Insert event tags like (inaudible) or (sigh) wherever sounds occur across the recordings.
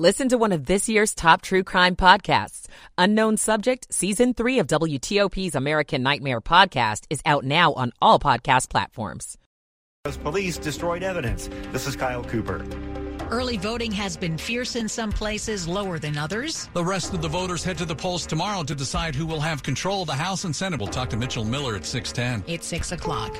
Listen to one of this year's top true crime podcasts. Unknown Subject, Season 3 of WTOP's American Nightmare podcast is out now on all podcast platforms. Police destroyed evidence. This is Kyle Cooper. Early voting has been fierce in some places, lower than others. The rest of the voters head to the polls tomorrow to decide who will have control of the House and Senate. We'll talk to Mitchell Miller at 610. It's 6 o'clock.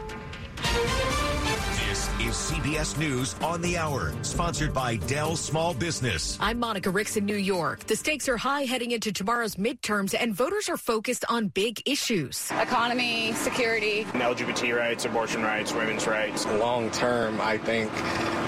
This is CBS News on the Hour, sponsored by Dell Small Business. I'm Monica Ricks in New York. The stakes are high heading into tomorrow's midterms, and voters are focused on big issues economy, security, LGBT rights, abortion rights, women's rights. Long term, I think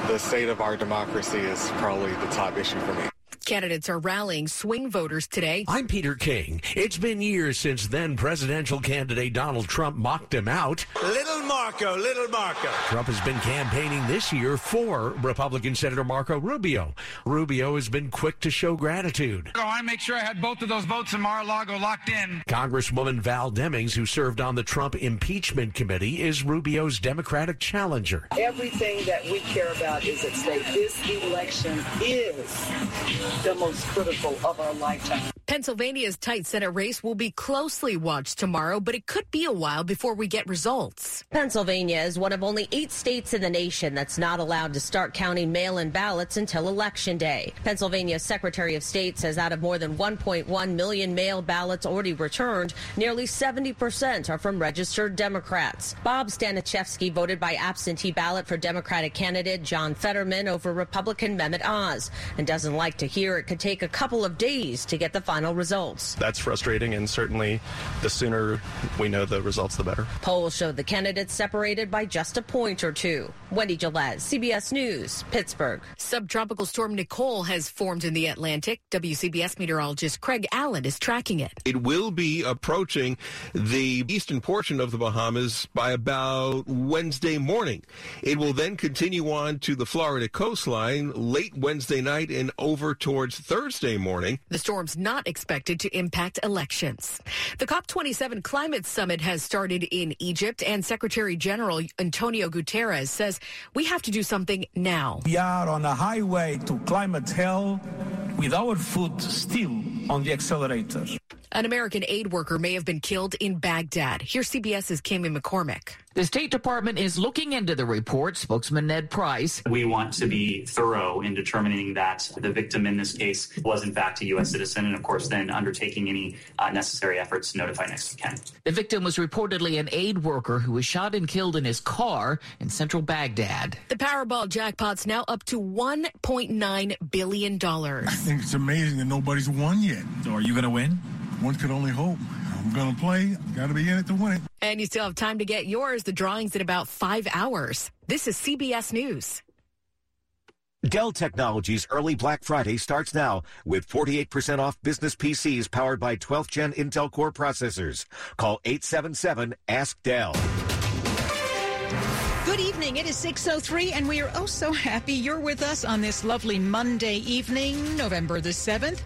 the state of our democracy is probably the top issue for me. Candidates are rallying swing voters today. I'm Peter King. It's been years since then presidential candidate Donald Trump mocked him out. Little Marco, little Marco. Trump has been campaigning this year for Republican Senator Marco Rubio. Rubio has been quick to show gratitude. Oh, I make sure I had both of those votes in Mar-a-Lago locked in. Congresswoman Val Demings, who served on the Trump impeachment committee, is Rubio's Democratic challenger. Everything that we care about is at stake. This election is the most critical of our lifetime. Pennsylvania's tight Senate race will be closely watched tomorrow, but it could be a while before we get results. Pennsylvania is one of only eight states in the nation that's not allowed to start counting mail in ballots until Election Day. Pennsylvania's Secretary of State says out of more than 1.1 million mail ballots already returned, nearly 70% are from registered Democrats. Bob Staniszewski voted by absentee ballot for Democratic candidate John Fetterman over Republican Mehmet Oz and doesn't like to hear it could take a couple of days to get the final results. That's frustrating, and certainly the sooner we know the results, the better. Polls showed the candidates separated by just a point or two. Wendy Gillette, CBS News, Pittsburgh. Subtropical storm Nicole has formed in the Atlantic. WCBS meteorologist Craig Allen is tracking it. It will be approaching the eastern portion of the Bahamas by about Wednesday morning. It will then continue on to the Florida coastline late Wednesday night and over towards Thursday morning. The storm's not expected to impact elections. The COP27 climate summit has started in Egypt, and Secretary General Antonio Guterres says we have to do something now. We are on a highway to climate hell with our foot still on the accelerator. An American aid worker may have been killed in Baghdad. Here's CBS's Kimmy McCormick. The State Department is looking into the report. Spokesman Ned Price. We want to be thorough in determining that the victim in this case was in fact a U.S. citizen, and of course, then undertaking any uh, necessary efforts to notify next of kin. The victim was reportedly an aid worker who was shot and killed in his car in central Baghdad. The Powerball jackpot's now up to $1.9 billion. I think it's amazing that nobody's won yet. So, are you going to win? One could only hope. I'm going to play. Got to be in it to win it. And you still have time to get yours. The drawing's in about five hours. This is CBS News. Dell Technologies early Black Friday starts now with 48% off business PCs powered by 12th gen Intel Core processors. Call 877 Ask Dell. Good evening. It is 6:03 and we are oh so happy you're with us on this lovely Monday evening, November the 7th.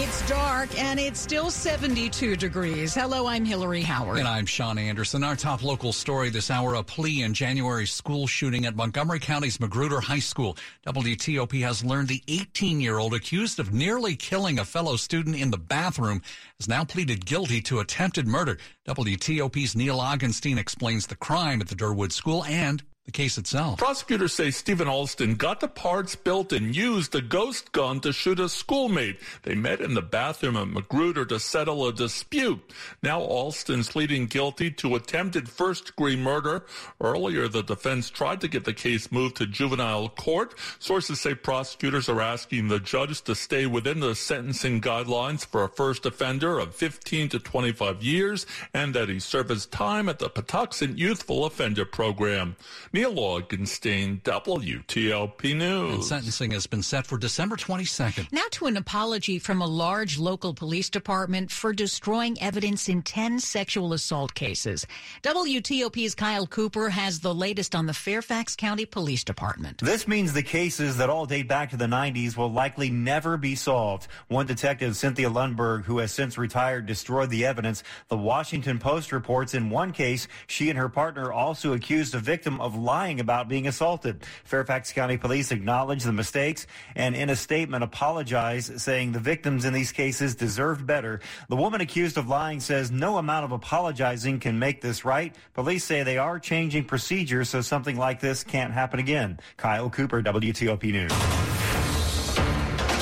It's dark and it's still 72 degrees. Hello, I'm Hillary Howard. And I'm Sean Anderson. Our top local story this hour a plea in January school shooting at Montgomery County's Magruder High School. WTOP has learned the 18 year old accused of nearly killing a fellow student in the bathroom has now pleaded guilty to attempted murder. WTOP's Neil Augenstein explains the crime at the Derwood School and the case itself. Prosecutors say Stephen Alston got the parts built and used a ghost gun to shoot a schoolmate. They met in the bathroom at Magruder to settle a dispute. Now Alston's pleading guilty to attempted first degree murder. Earlier, the defense tried to get the case moved to juvenile court. Sources say prosecutors are asking the judge to stay within the sentencing guidelines for a first offender of 15 to 25 years and that he serve his time at the Patuxent Youthful Offender Program. Neil Augenstein, WTOP News. And sentencing has been set for December 22nd. Now to an apology from a large local police department for destroying evidence in 10 sexual assault cases. WTOP's Kyle Cooper has the latest on the Fairfax County Police Department. This means the cases that all date back to the 90s will likely never be solved. One detective, Cynthia Lundberg, who has since retired, destroyed the evidence. The Washington Post reports in one case, she and her partner also accused a victim of lying about being assaulted. Fairfax County Police acknowledged the mistakes and in a statement apologized, saying the victims in these cases deserved better. The woman accused of lying says no amount of apologizing can make this right. Police say they are changing procedures so something like this can't happen again. Kyle Cooper, WTOP News.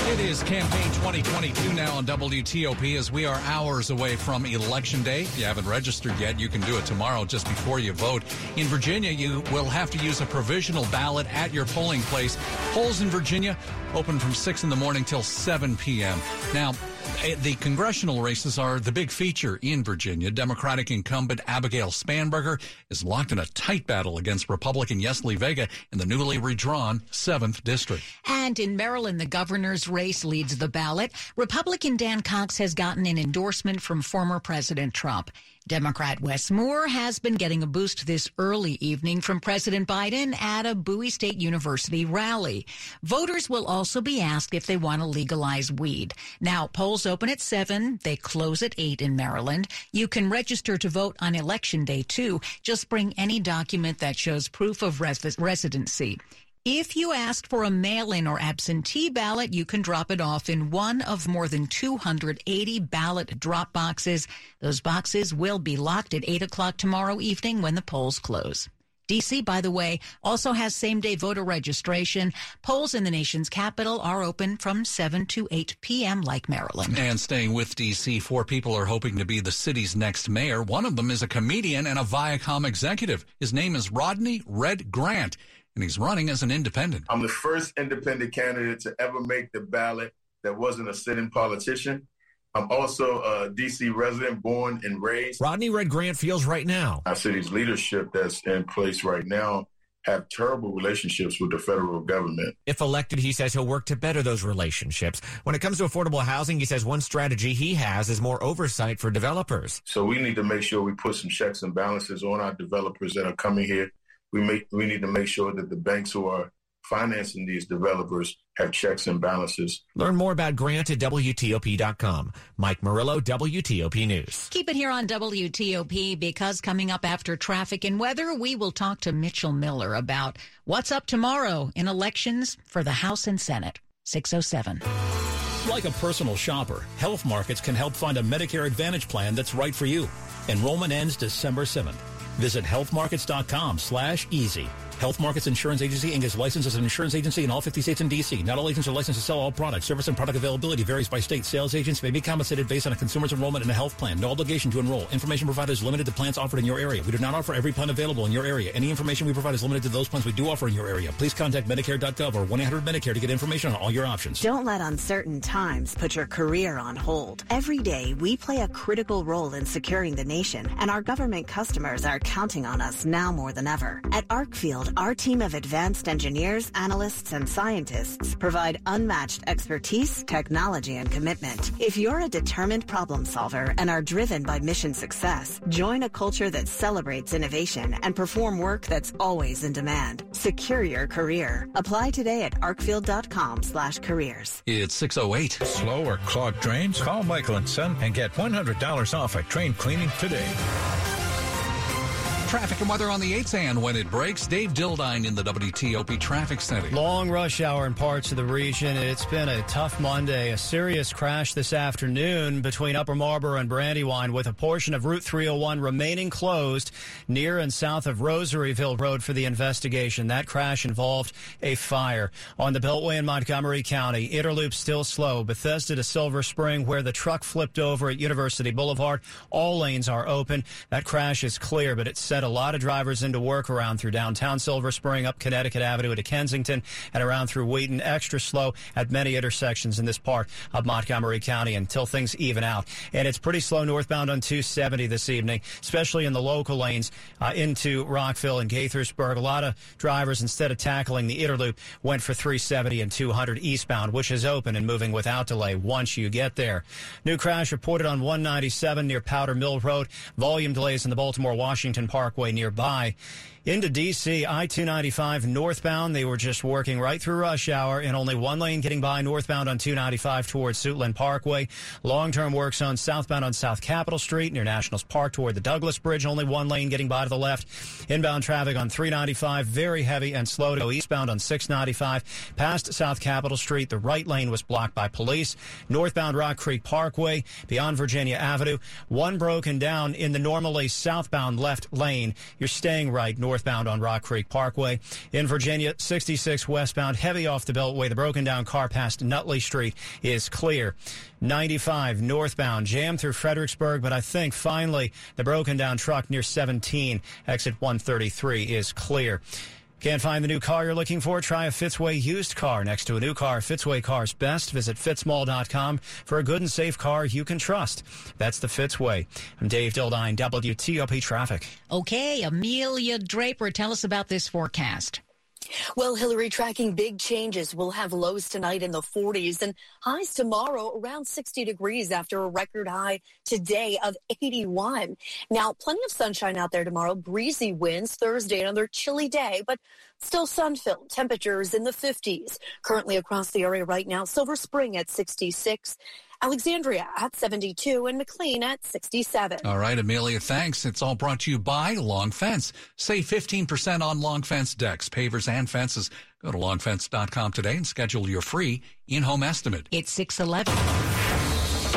It is campaign 2022 now on WTOP as we are hours away from Election Day. If you haven't registered yet, you can do it tomorrow just before you vote. In Virginia, you will have to use a provisional ballot at your polling place. Polls in Virginia open from 6 in the morning till 7 p.m. Now, Eh, the congressional races are the big feature in Virginia. Democratic incumbent Abigail Spanberger is locked in a tight battle against Republican Yesli Vega in the newly redrawn 7th District. And in Maryland, the governor's race leads the ballot. Republican Dan Cox has gotten an endorsement from former President Trump. Democrat Wes Moore has been getting a boost this early evening from President Biden at a Bowie State University rally. Voters will also be asked if they want to legalize weed. Now, polls open at 7. They close at 8 in Maryland. You can register to vote on Election Day, too. Just bring any document that shows proof of res- residency. If you asked for a mail-in or absentee ballot, you can drop it off in one of more than 280 ballot drop boxes. Those boxes will be locked at 8 o'clock tomorrow evening when the polls close. DC, by the way, also has same day voter registration. Polls in the nation's capital are open from 7 to 8 p.m. like Maryland. And staying with DC, four people are hoping to be the city's next mayor. One of them is a comedian and a Viacom executive. His name is Rodney Red Grant, and he's running as an independent. I'm the first independent candidate to ever make the ballot that wasn't a sitting politician. I'm also a DC resident, born and raised. Rodney Red Grant feels right now. Our city's leadership that's in place right now have terrible relationships with the federal government. If elected, he says he'll work to better those relationships. When it comes to affordable housing, he says one strategy he has is more oversight for developers. So we need to make sure we put some checks and balances on our developers that are coming here. We make we need to make sure that the banks who are financing these developers have checks and balances. Learn more about Grant at WTOP.com. Mike Murillo, WTOP News. Keep it here on WTOP because coming up after traffic and weather, we will talk to Mitchell Miller about what's up tomorrow in elections for the House and Senate. 607. Like a personal shopper, Health Markets can help find a Medicare Advantage plan that's right for you. Enrollment ends December 7th. Visit healthmarkets.com slash easy. Health Markets Insurance Agency Inc. is licensed as an insurance agency in all 50 states and D.C. Not all agents are licensed to sell all products. Service and product availability varies by state. Sales agents may be compensated based on a consumer's enrollment in a health plan. No obligation to enroll. Information provided is limited to plans offered in your area. We do not offer every plan available in your area. Any information we provide is limited to those plans we do offer in your area. Please contact Medicare.gov or 1-800-Medicare to get information on all your options. Don't let uncertain times put your career on hold. Every day, we play a critical role in securing the nation, and our government customers are counting on us now more than ever. At Arcfield, our team of advanced engineers, analysts, and scientists provide unmatched expertise, technology, and commitment. If you're a determined problem solver and are driven by mission success, join a culture that celebrates innovation and perform work that's always in demand. Secure your career. Apply today at arcfield.com slash careers. It's 608. Slow or clogged drains? Call Michael and Son and get $100 off a train cleaning today. Traffic and weather on the 8th and when it breaks. Dave Dildine in the WTOP Traffic Center. Long rush hour in parts of the region. It's been a tough Monday. A serious crash this afternoon between Upper Marlboro and Brandywine with a portion of Route 301 remaining closed near and south of Rosaryville Road for the investigation. That crash involved a fire. On the Beltway in Montgomery County, inner loop still slow. Bethesda to Silver Spring where the truck flipped over at University Boulevard. All lanes are open. That crash is clear, but it's a lot of drivers into work around through downtown Silver Spring, up Connecticut Avenue to Kensington, and around through Wheaton. Extra slow at many intersections in this part of Montgomery County until things even out. And it's pretty slow northbound on 270 this evening, especially in the local lanes uh, into Rockville and Gaithersburg. A lot of drivers, instead of tackling the inner loop, went for 370 and 200 eastbound, which is open and moving without delay once you get there. New crash reported on 197 near Powder Mill Road. Volume delays in the Baltimore Washington Parkway nearby. Into D.C., I 295 northbound. They were just working right through rush hour and only one lane getting by northbound on 295 towards Suitland Parkway. Long term work zone southbound on South Capitol Street near Nationals Park toward the Douglas Bridge. Only one lane getting by to the left. Inbound traffic on 395, very heavy and slow to go eastbound on 695. Past South Capitol Street, the right lane was blocked by police. Northbound Rock Creek Parkway beyond Virginia Avenue. One broken down in the normally southbound left lane. You're staying right north northbound on Rock Creek Parkway. In Virginia, 66 westbound, heavy off the Beltway. The broken down car past Nutley Street is clear. 95 northbound, jammed through Fredericksburg, but I think finally the broken down truck near 17, exit 133, is clear. Can't find the new car you're looking for? Try a Fitzway used car next to a new car. Fitzway Cars Best. Visit fitzmall.com for a good and safe car you can trust. That's the Fitzway. I'm Dave Dildine, WTOP Traffic. Okay, Amelia Draper, tell us about this forecast. Well, Hillary, tracking big changes. We'll have lows tonight in the 40s and highs tomorrow around 60 degrees after a record high today of 81. Now, plenty of sunshine out there tomorrow. Breezy winds Thursday, another chilly day, but still sun-filled. Temperatures in the 50s. Currently across the area right now, Silver Spring at 66. Alexandria at 72 and McLean at 67. All right, Amelia, thanks. It's all brought to you by Long Fence. Save 15% on Long Fence decks, pavers, and fences. Go to longfence.com today and schedule your free in-home estimate. It's 611.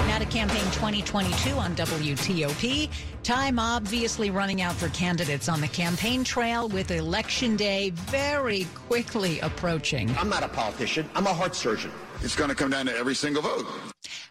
Now to campaign 2022 on WTOP. Time obviously running out for candidates on the campaign trail with election day very quickly approaching. I'm not a politician. I'm a heart surgeon. It's going to come down to every single vote.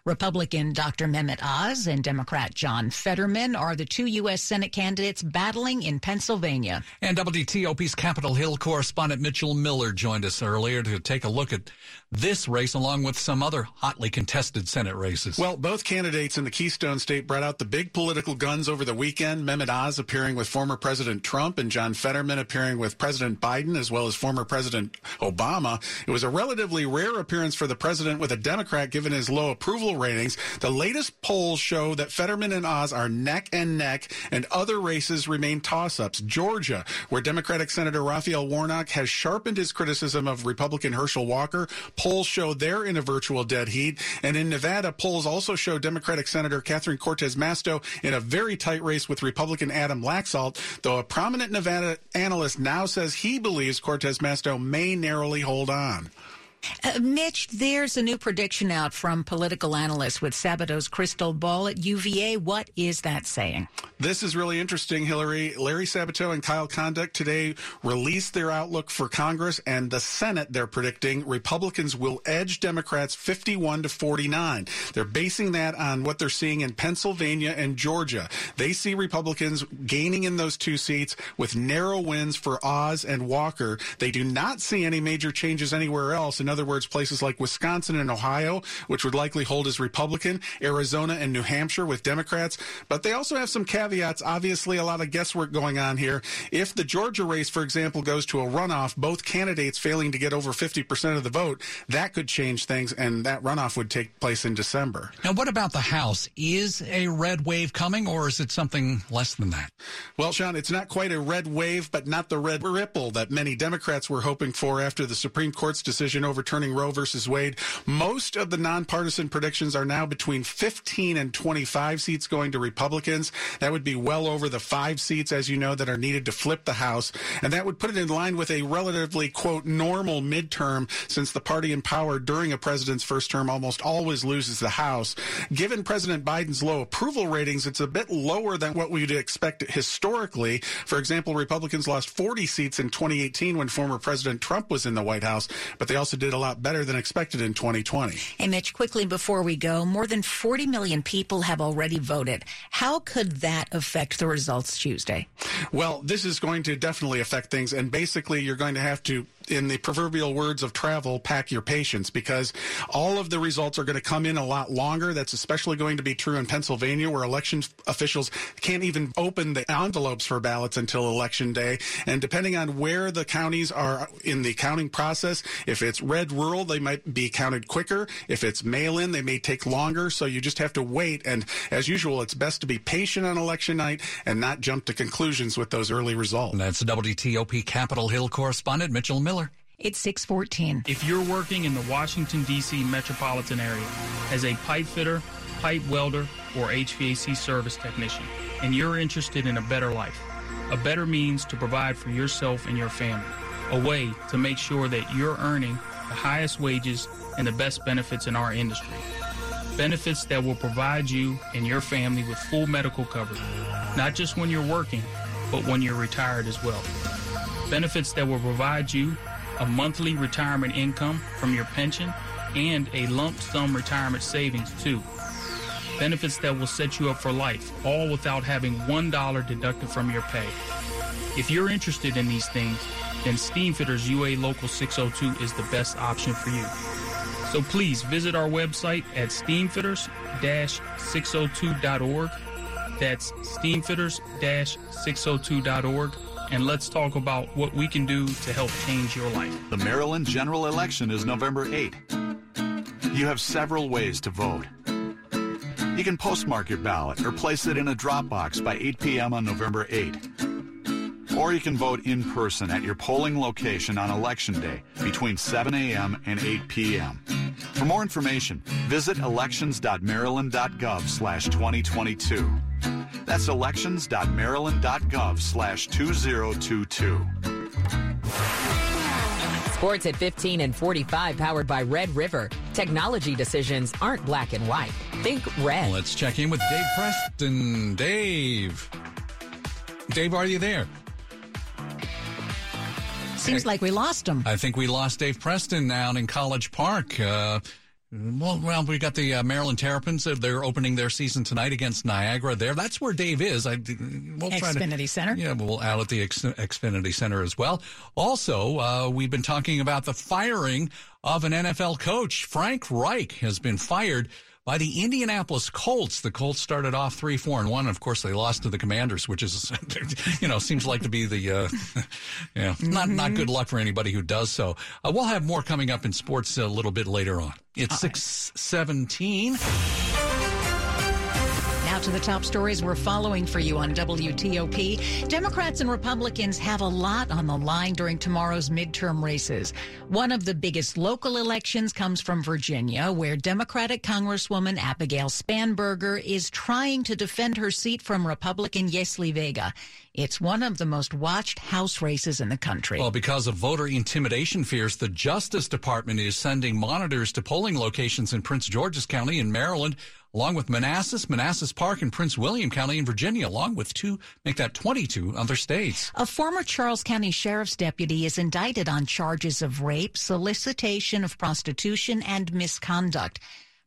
Republican Dr. Mehmet Oz and Democrat John Fetterman are the two U.S. Senate candidates battling in Pennsylvania. And WTOP's Capitol Hill correspondent Mitchell Miller joined us earlier to take a look at this race along with some other hotly contested Senate races. Well, both candidates in the Keystone State brought out the big political guns over the weekend. Mehmet Oz appearing with former President Trump and John Fetterman appearing with President Biden as well as former President Obama. It was a relatively rare appearance for the president with a Democrat given his low approval ratings. The latest polls show that Fetterman and Oz are neck and neck and other races remain toss-ups. Georgia, where Democratic Senator Raphael Warnock has sharpened his criticism of Republican Herschel Walker, Polls show they're in a virtual dead heat. And in Nevada, polls also show Democratic Senator Catherine Cortez Masto in a very tight race with Republican Adam Laxalt, though a prominent Nevada analyst now says he believes Cortez Masto may narrowly hold on. Uh, Mitch, there's a new prediction out from political analysts with Sabato's crystal ball at UVA. What is that saying? This is really interesting, Hillary. Larry Sabato and Kyle Kondik today released their outlook for Congress and the Senate. They're predicting Republicans will edge Democrats 51 to 49. They're basing that on what they're seeing in Pennsylvania and Georgia. They see Republicans gaining in those two seats with narrow wins for Oz and Walker. They do not see any major changes anywhere else. In other words, places like Wisconsin and Ohio, which would likely hold as Republican, Arizona and New Hampshire with Democrats. But they also have some caveats. Obviously, a lot of guesswork going on here. If the Georgia race, for example, goes to a runoff, both candidates failing to get over 50% of the vote, that could change things, and that runoff would take place in December. Now, what about the House? Is a red wave coming, or is it something less than that? Well, Sean, it's not quite a red wave, but not the red ripple that many Democrats were hoping for after the Supreme Court's decision over overturning Roe versus Wade. Most of the nonpartisan predictions are now between 15 and 25 seats going to Republicans. That would be well over the five seats, as you know, that are needed to flip the House. And that would put it in line with a relatively, quote, normal midterm since the party in power during a president's first term almost always loses the House. Given President Biden's low approval ratings, it's a bit lower than what we'd expect historically. For example, Republicans lost 40 seats in 2018 when former President Trump was in the White House, but they also did did a lot better than expected in 2020. Hey, Mitch, quickly before we go, more than 40 million people have already voted. How could that affect the results Tuesday? Well, this is going to definitely affect things, and basically, you're going to have to in the proverbial words of travel, pack your patience because all of the results are going to come in a lot longer. That's especially going to be true in Pennsylvania where election officials can't even open the envelopes for ballots until election day. And depending on where the counties are in the counting process, if it's red rural, they might be counted quicker. If it's mail in, they may take longer. So you just have to wait. And as usual, it's best to be patient on election night and not jump to conclusions with those early results. And that's WTOP Capitol Hill correspondent Mitchell Miller. It's 614. If you're working in the Washington, D.C. metropolitan area as a pipe fitter, pipe welder, or HVAC service technician, and you're interested in a better life, a better means to provide for yourself and your family, a way to make sure that you're earning the highest wages and the best benefits in our industry. Benefits that will provide you and your family with full medical coverage, not just when you're working, but when you're retired as well. Benefits that will provide you a monthly retirement income from your pension, and a lump sum retirement savings, too. Benefits that will set you up for life, all without having $1 deducted from your pay. If you're interested in these things, then Steamfitters UA Local 602 is the best option for you. So please visit our website at steamfitters-602.org. That's steamfitters-602.org and let's talk about what we can do to help change your life. The Maryland general election is November 8. You have several ways to vote. You can postmark your ballot or place it in a drop box by 8 p.m. on November 8. Or you can vote in person at your polling location on Election Day between 7 a.m. and 8 p.m. For more information, visit elections.maryland.gov slash 2022. That's elections.maryland.gov slash 2022. Sports at 15 and 45 powered by Red River. Technology decisions aren't black and white. Think red. Let's check in with Dave Preston. Dave. Dave, are you there? Seems like we lost him. I think we lost Dave Preston down in College Park. Uh, well, well, we got the uh, Maryland Terrapins. They're opening their season tonight against Niagara. There, that's where Dave is. I we'll Xfinity to, Center. Yeah, we'll out at the X, Xfinity Center as well. Also, uh, we've been talking about the firing of an NFL coach. Frank Reich has been fired by the Indianapolis Colts. The Colts started off three, four, and one. Of course, they lost to the Commanders, which is, (laughs) you know, seems like to be the, uh, (laughs) yeah, mm-hmm. not not good luck for anybody who does so. Uh, we'll have more coming up in sports a little bit later on. It's six seventeen. To the top stories we're following for you on WTOP. Democrats and Republicans have a lot on the line during tomorrow's midterm races. One of the biggest local elections comes from Virginia, where Democratic Congresswoman Abigail Spanberger is trying to defend her seat from Republican Yesli Vega. It's one of the most watched House races in the country. Well, because of voter intimidation fears, the Justice Department is sending monitors to polling locations in Prince George's County in Maryland along with Manassas, Manassas Park, and Prince William County in Virginia, along with two, make that 22 other states. A former Charles County Sheriff's deputy is indicted on charges of rape, solicitation of prostitution, and misconduct.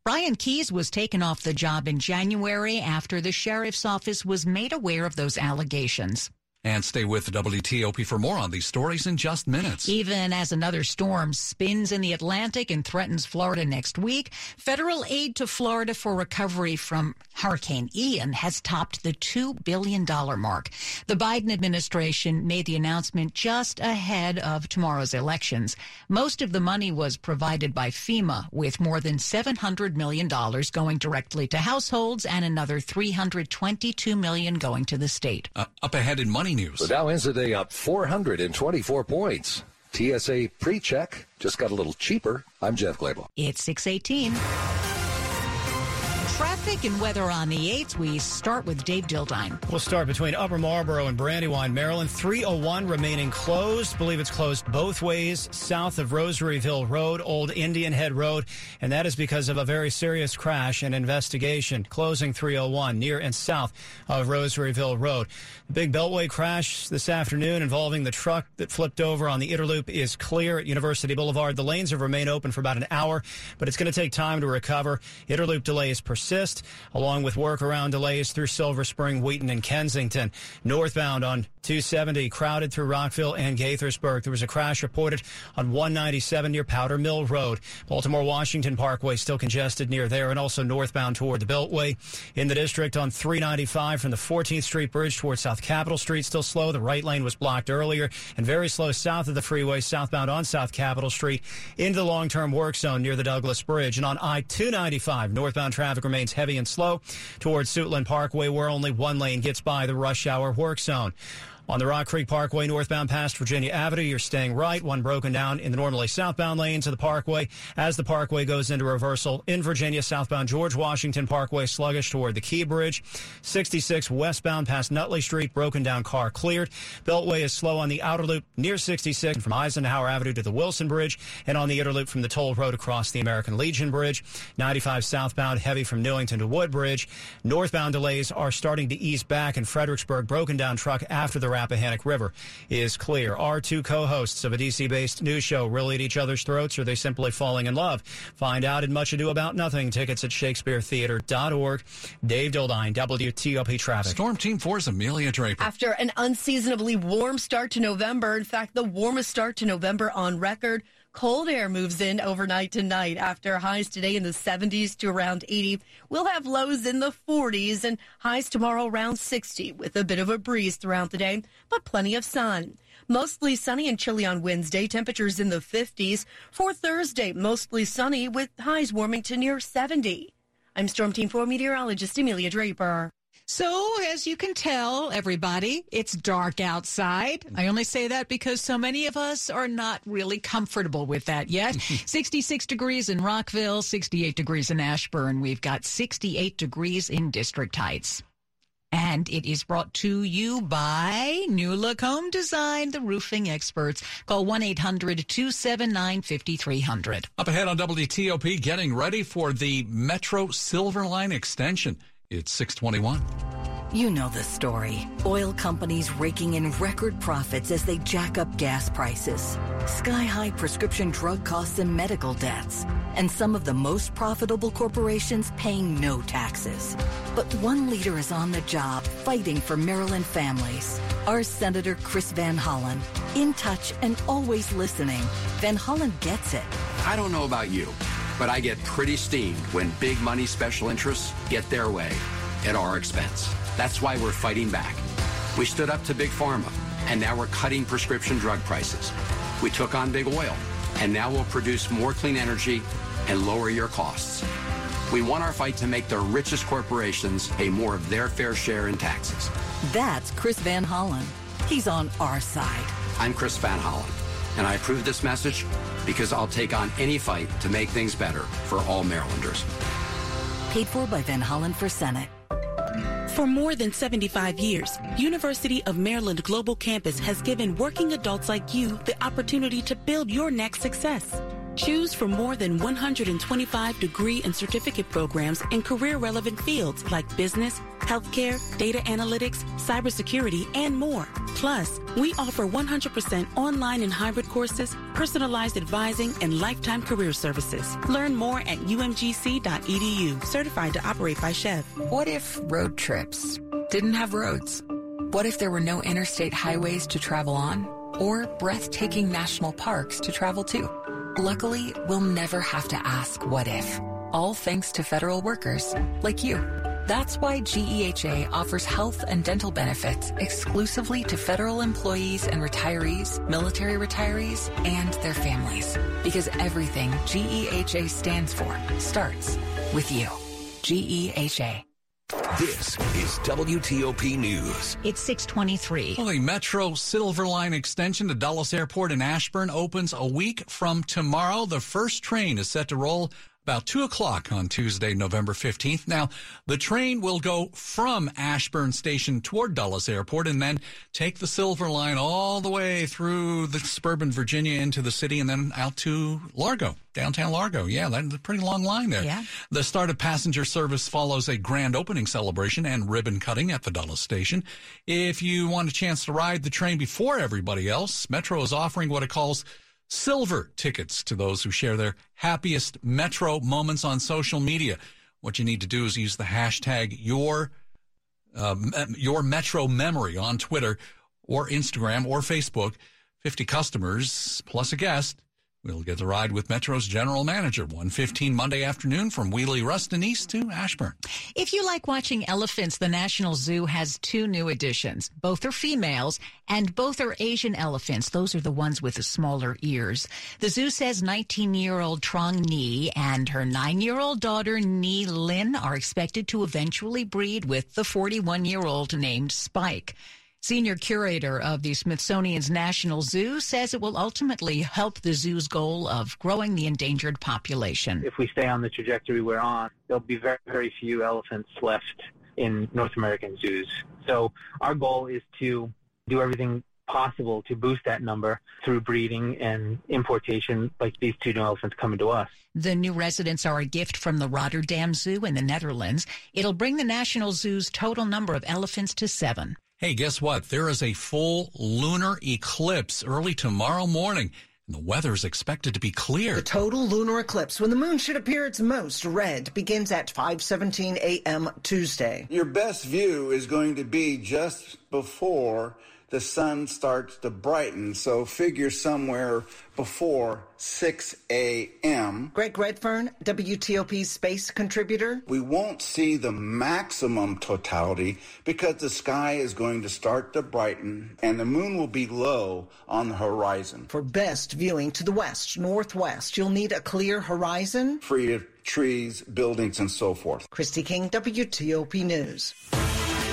Brian Keys was taken off the job in January after the sheriff's office was made aware of those allegations. And stay with WTOP for more on these stories in just minutes. Even as another storm spins in the Atlantic and threatens Florida next week, federal aid to Florida for recovery from Hurricane Ian has topped the $2 billion mark. The Biden administration made the announcement just ahead of tomorrow's elections. Most of the money was provided by FEMA, with more than $700 million going directly to households and another 322 million going to the state. Uh, up ahead in money news. The Dow ends the day up 424 points. TSA pre-check just got a little cheaper. I'm Jeff Clabaugh. It's 618. Traffic and weather on the 8th. We start with Dave Dildine. We'll start between Upper Marlboro and Brandywine, Maryland. 301 remaining closed. Believe it's closed both ways south of Rosaryville Road, Old Indian Head Road. And that is because of a very serious crash and investigation. Closing 301 near and south of Rosaryville Road. The big Beltway crash this afternoon involving the truck that flipped over on the inner loop is clear at University Boulevard. The lanes have remained open for about an hour, but it's going to take time to recover. Interloop delays persist, along with workaround delays through Silver Spring, Wheaton, and Kensington. Northbound on 270, crowded through Rockville and Gaithersburg. There was a crash reported on 197 near Powder Mill Road. Baltimore Washington Parkway still congested near there, and also northbound toward the Beltway. In the district on 395 from the 14th Street Bridge toward South Capitol Street, still slow. The right lane was blocked earlier, and very slow south of the freeway, southbound on South Capitol Street into the long term work zone near the Douglas Bridge. And on I 295, northbound traffic remains heavy and slow towards Suitland Parkway, where only one lane gets by the rush hour work zone. On the Rock Creek Parkway, northbound past Virginia Avenue, you're staying right. One broken down in the normally southbound lanes of the Parkway. As the Parkway goes into reversal in Virginia, southbound George Washington Parkway, sluggish toward the Key Bridge. 66 westbound past Nutley Street, broken down car cleared. Beltway is slow on the outer loop near 66 from Eisenhower Avenue to the Wilson Bridge, and on the inner loop from the toll road across the American Legion Bridge. 95 southbound, heavy from Newington to Woodbridge. Northbound delays are starting to ease back in Fredericksburg. Broken down truck after the Rappahannock River is clear. Our two co-hosts of a DC-based news show really at each other's throats, or are they simply falling in love? Find out in Much Ado About Nothing. Tickets at ShakespeareTheater.org. Dave Dildine, WTOP Traffic. Storm Team 4's Amelia Draper. After an unseasonably warm start to November, in fact, the warmest start to November on record, Cold air moves in overnight tonight after highs today in the 70s to around 80. We'll have lows in the 40s and highs tomorrow around 60 with a bit of a breeze throughout the day, but plenty of sun. Mostly sunny and chilly on Wednesday, temperatures in the 50s. For Thursday, mostly sunny with highs warming to near 70. I'm Storm Team 4 meteorologist Amelia Draper. So, as you can tell, everybody, it's dark outside. I only say that because so many of us are not really comfortable with that yet. (laughs) 66 degrees in Rockville, 68 degrees in Ashburn. We've got 68 degrees in District Heights. And it is brought to you by New Look Home Design, the roofing experts. Call 1-800-279-5300. Up ahead on WTOP, getting ready for the Metro Silver Line extension. It's 621. You know the story. Oil companies raking in record profits as they jack up gas prices, sky high prescription drug costs and medical debts, and some of the most profitable corporations paying no taxes. But one leader is on the job fighting for Maryland families. Our Senator Chris Van Hollen. In touch and always listening. Van Hollen gets it. I don't know about you, but I get pretty steamed when big money special interests get their way at our expense. That's why we're fighting back. We stood up to Big Pharma, and now we're cutting prescription drug prices. We took on Big Oil, and now we'll produce more clean energy and lower your costs. We won our fight to make the richest corporations pay more of their fair share in taxes. That's Chris Van Hollen. He's on our side. I'm Chris Van Hollen, and I approve this message because I'll take on any fight to make things better for all Marylanders. Paid for by Van Hollen for Senate. For more than 75 years, University of Maryland Global Campus has given working adults like you the opportunity to build your next success. Choose from more than 125 degree and certificate programs in career relevant fields like business, healthcare, data analytics, cybersecurity, and more. Plus, we offer 100% online and hybrid courses, personalized advising, and lifetime career services. Learn more at umgc.edu, certified to operate by SCHEV. What if road trips didn't have roads? What if there were no interstate highways to travel on or breathtaking national parks to travel to? Luckily, we'll never have to ask what if, all thanks to federal workers like you. That's why GEHA offers health and dental benefits exclusively to federal employees and retirees, military retirees, and their families. Because everything GEHA stands for starts with you. GEHA. This is WTOP News. It's 623. Well, the Metro Silver Line extension to Dulles Airport in Ashburn opens a week from tomorrow. The first train is set to roll about 2 o'clock on Tuesday, November 15th. Now, the train will go from Ashburn Station toward Dulles Airport and then take the Silver Line all the way through the suburban Virginia into the city and then out to Largo, downtown Largo. Yeah, that's a pretty long line there. Yeah. The start of passenger service follows a grand opening celebration and ribbon cutting at the Dulles station. If you want a chance to ride the train before everybody else, Metro is offering what it calls silver tickets to those who share their happiest Metro moments on social media. What you need to do is use the hashtag your uh, your Metro memory on Twitter or Instagram or Facebook. 50 customers plus a guest will get to ride with Metro's general manager. 115 Monday afternoon from Wiehle-Reston East to Ashburn. If you like watching elephants, the National Zoo has two new additions. Both are females and both are Asian elephants. Those are the ones with the smaller ears. The zoo says 19 year old Trong Nhi and her nine year old daughter Nhi Linh are expected to eventually breed with the 41 year old named Spike. Senior curator of the Smithsonian's National Zoo says it will ultimately help the zoo's goal of growing the endangered population. If we stay on the trajectory we're on, there'll be very, very few elephants left in North American zoos. So our goal is to do everything possible to boost that number through breeding and importation like these two new elephants coming to us. The new residents are a gift from the Rotterdam Zoo in the Netherlands. It'll bring the National Zoo's total number of elephants to seven. Hey, guess what? There is a full lunar eclipse early tomorrow morning. And the weather is expected to be clear. The total lunar eclipse, when the moon should appear its most red, begins at 5:17 a.m. Tuesday. Your best view is going to be just before the sun starts to brighten. So figure somewhere before 6 a.m. Greg Redfern, WTOP's space contributor. We won't see the maximum totality because the sky is going to start to brighten and the moon will be low on the horizon. For best viewing to the west, northwest, you'll need a clear horizon. Free of trees, buildings, and so forth. Kristi King, WTOP News.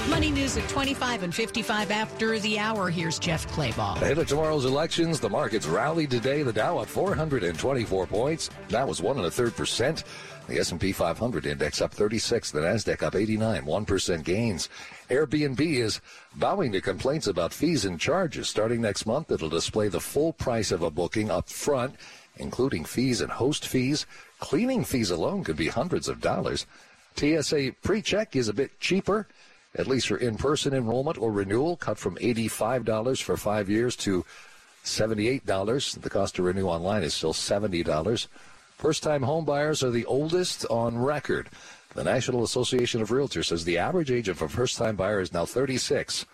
Money news at 25 and 55 after the hour. Here's Jeff Clabaugh. Ahead of tomorrow's elections, the markets rallied today. The Dow at 424 points. That was one and a third percent. The S&P 500 index up 36. The Nasdaq up 89, 1% gains. Airbnb is bowing to complaints about fees and charges. Starting next month, it'll display the full price of a booking up front, including fees and host fees. Cleaning fees alone could be hundreds of dollars. TSA pre-check is a bit cheaper at least for in-person enrollment or renewal, cut from $85 for five years to $78. The cost to renew online is still $70. First-time home buyers are the oldest on record. The National Association of Realtors says the average age of a first-time buyer is now 36.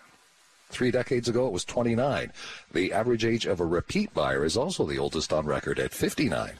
Three decades ago, it was 29. The average age of a repeat buyer is also the oldest on record at 59.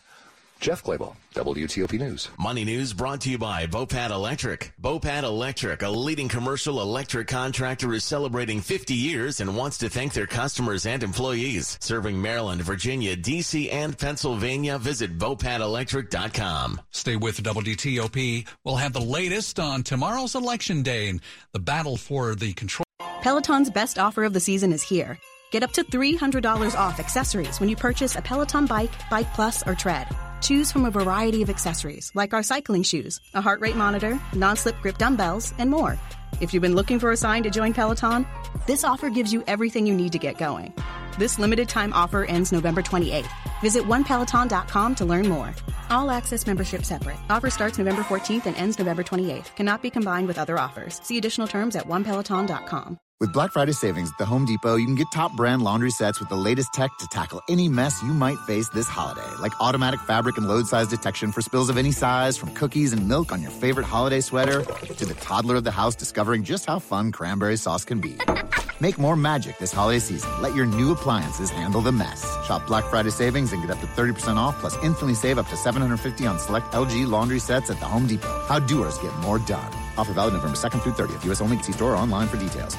Jeff Clabaugh, WTOP News. Money News brought to you by Vopat Electric. Vopat Electric, a leading commercial electric contractor, is celebrating 50 years and wants to thank their customers and employees. Serving Maryland, Virginia, D.C., and Pennsylvania, visit VopatElectric.com. Stay with WTOP. We'll have the latest on tomorrow's election day and the battle for the control. Peloton's best offer of the season is here. Get up to $300 off accessories when you purchase a Peloton bike, Bike Plus, or Tread. Choose from a variety of accessories like our cycling shoes, a heart rate monitor, non slip grip dumbbells, and more. If you've been looking for a sign to join Peloton, this offer gives you everything you need to get going. This limited time offer ends November 28th. Visit onepeloton.com to learn more. All access membership separate. Offer starts November 14th and ends November 28th. Cannot be combined with other offers. See additional terms at onepeloton.com. With Black Friday savings at the Home Depot, you can get top brand laundry sets with the latest tech to tackle any mess you might face this holiday, like automatic fabric and load size detection for spills of any size, from cookies and milk on your favorite holiday sweater to the toddler of the house discovering just how fun cranberry sauce can be. Make more magic this holiday season. Let your new appliances handle the mess. Shop Black Friday savings and get up to 30% off, plus instantly save up to 750 on select LG laundry sets at the Home Depot. How doers get more done. Offer valid November 2nd through 30th. U.S. only. See store or online for details.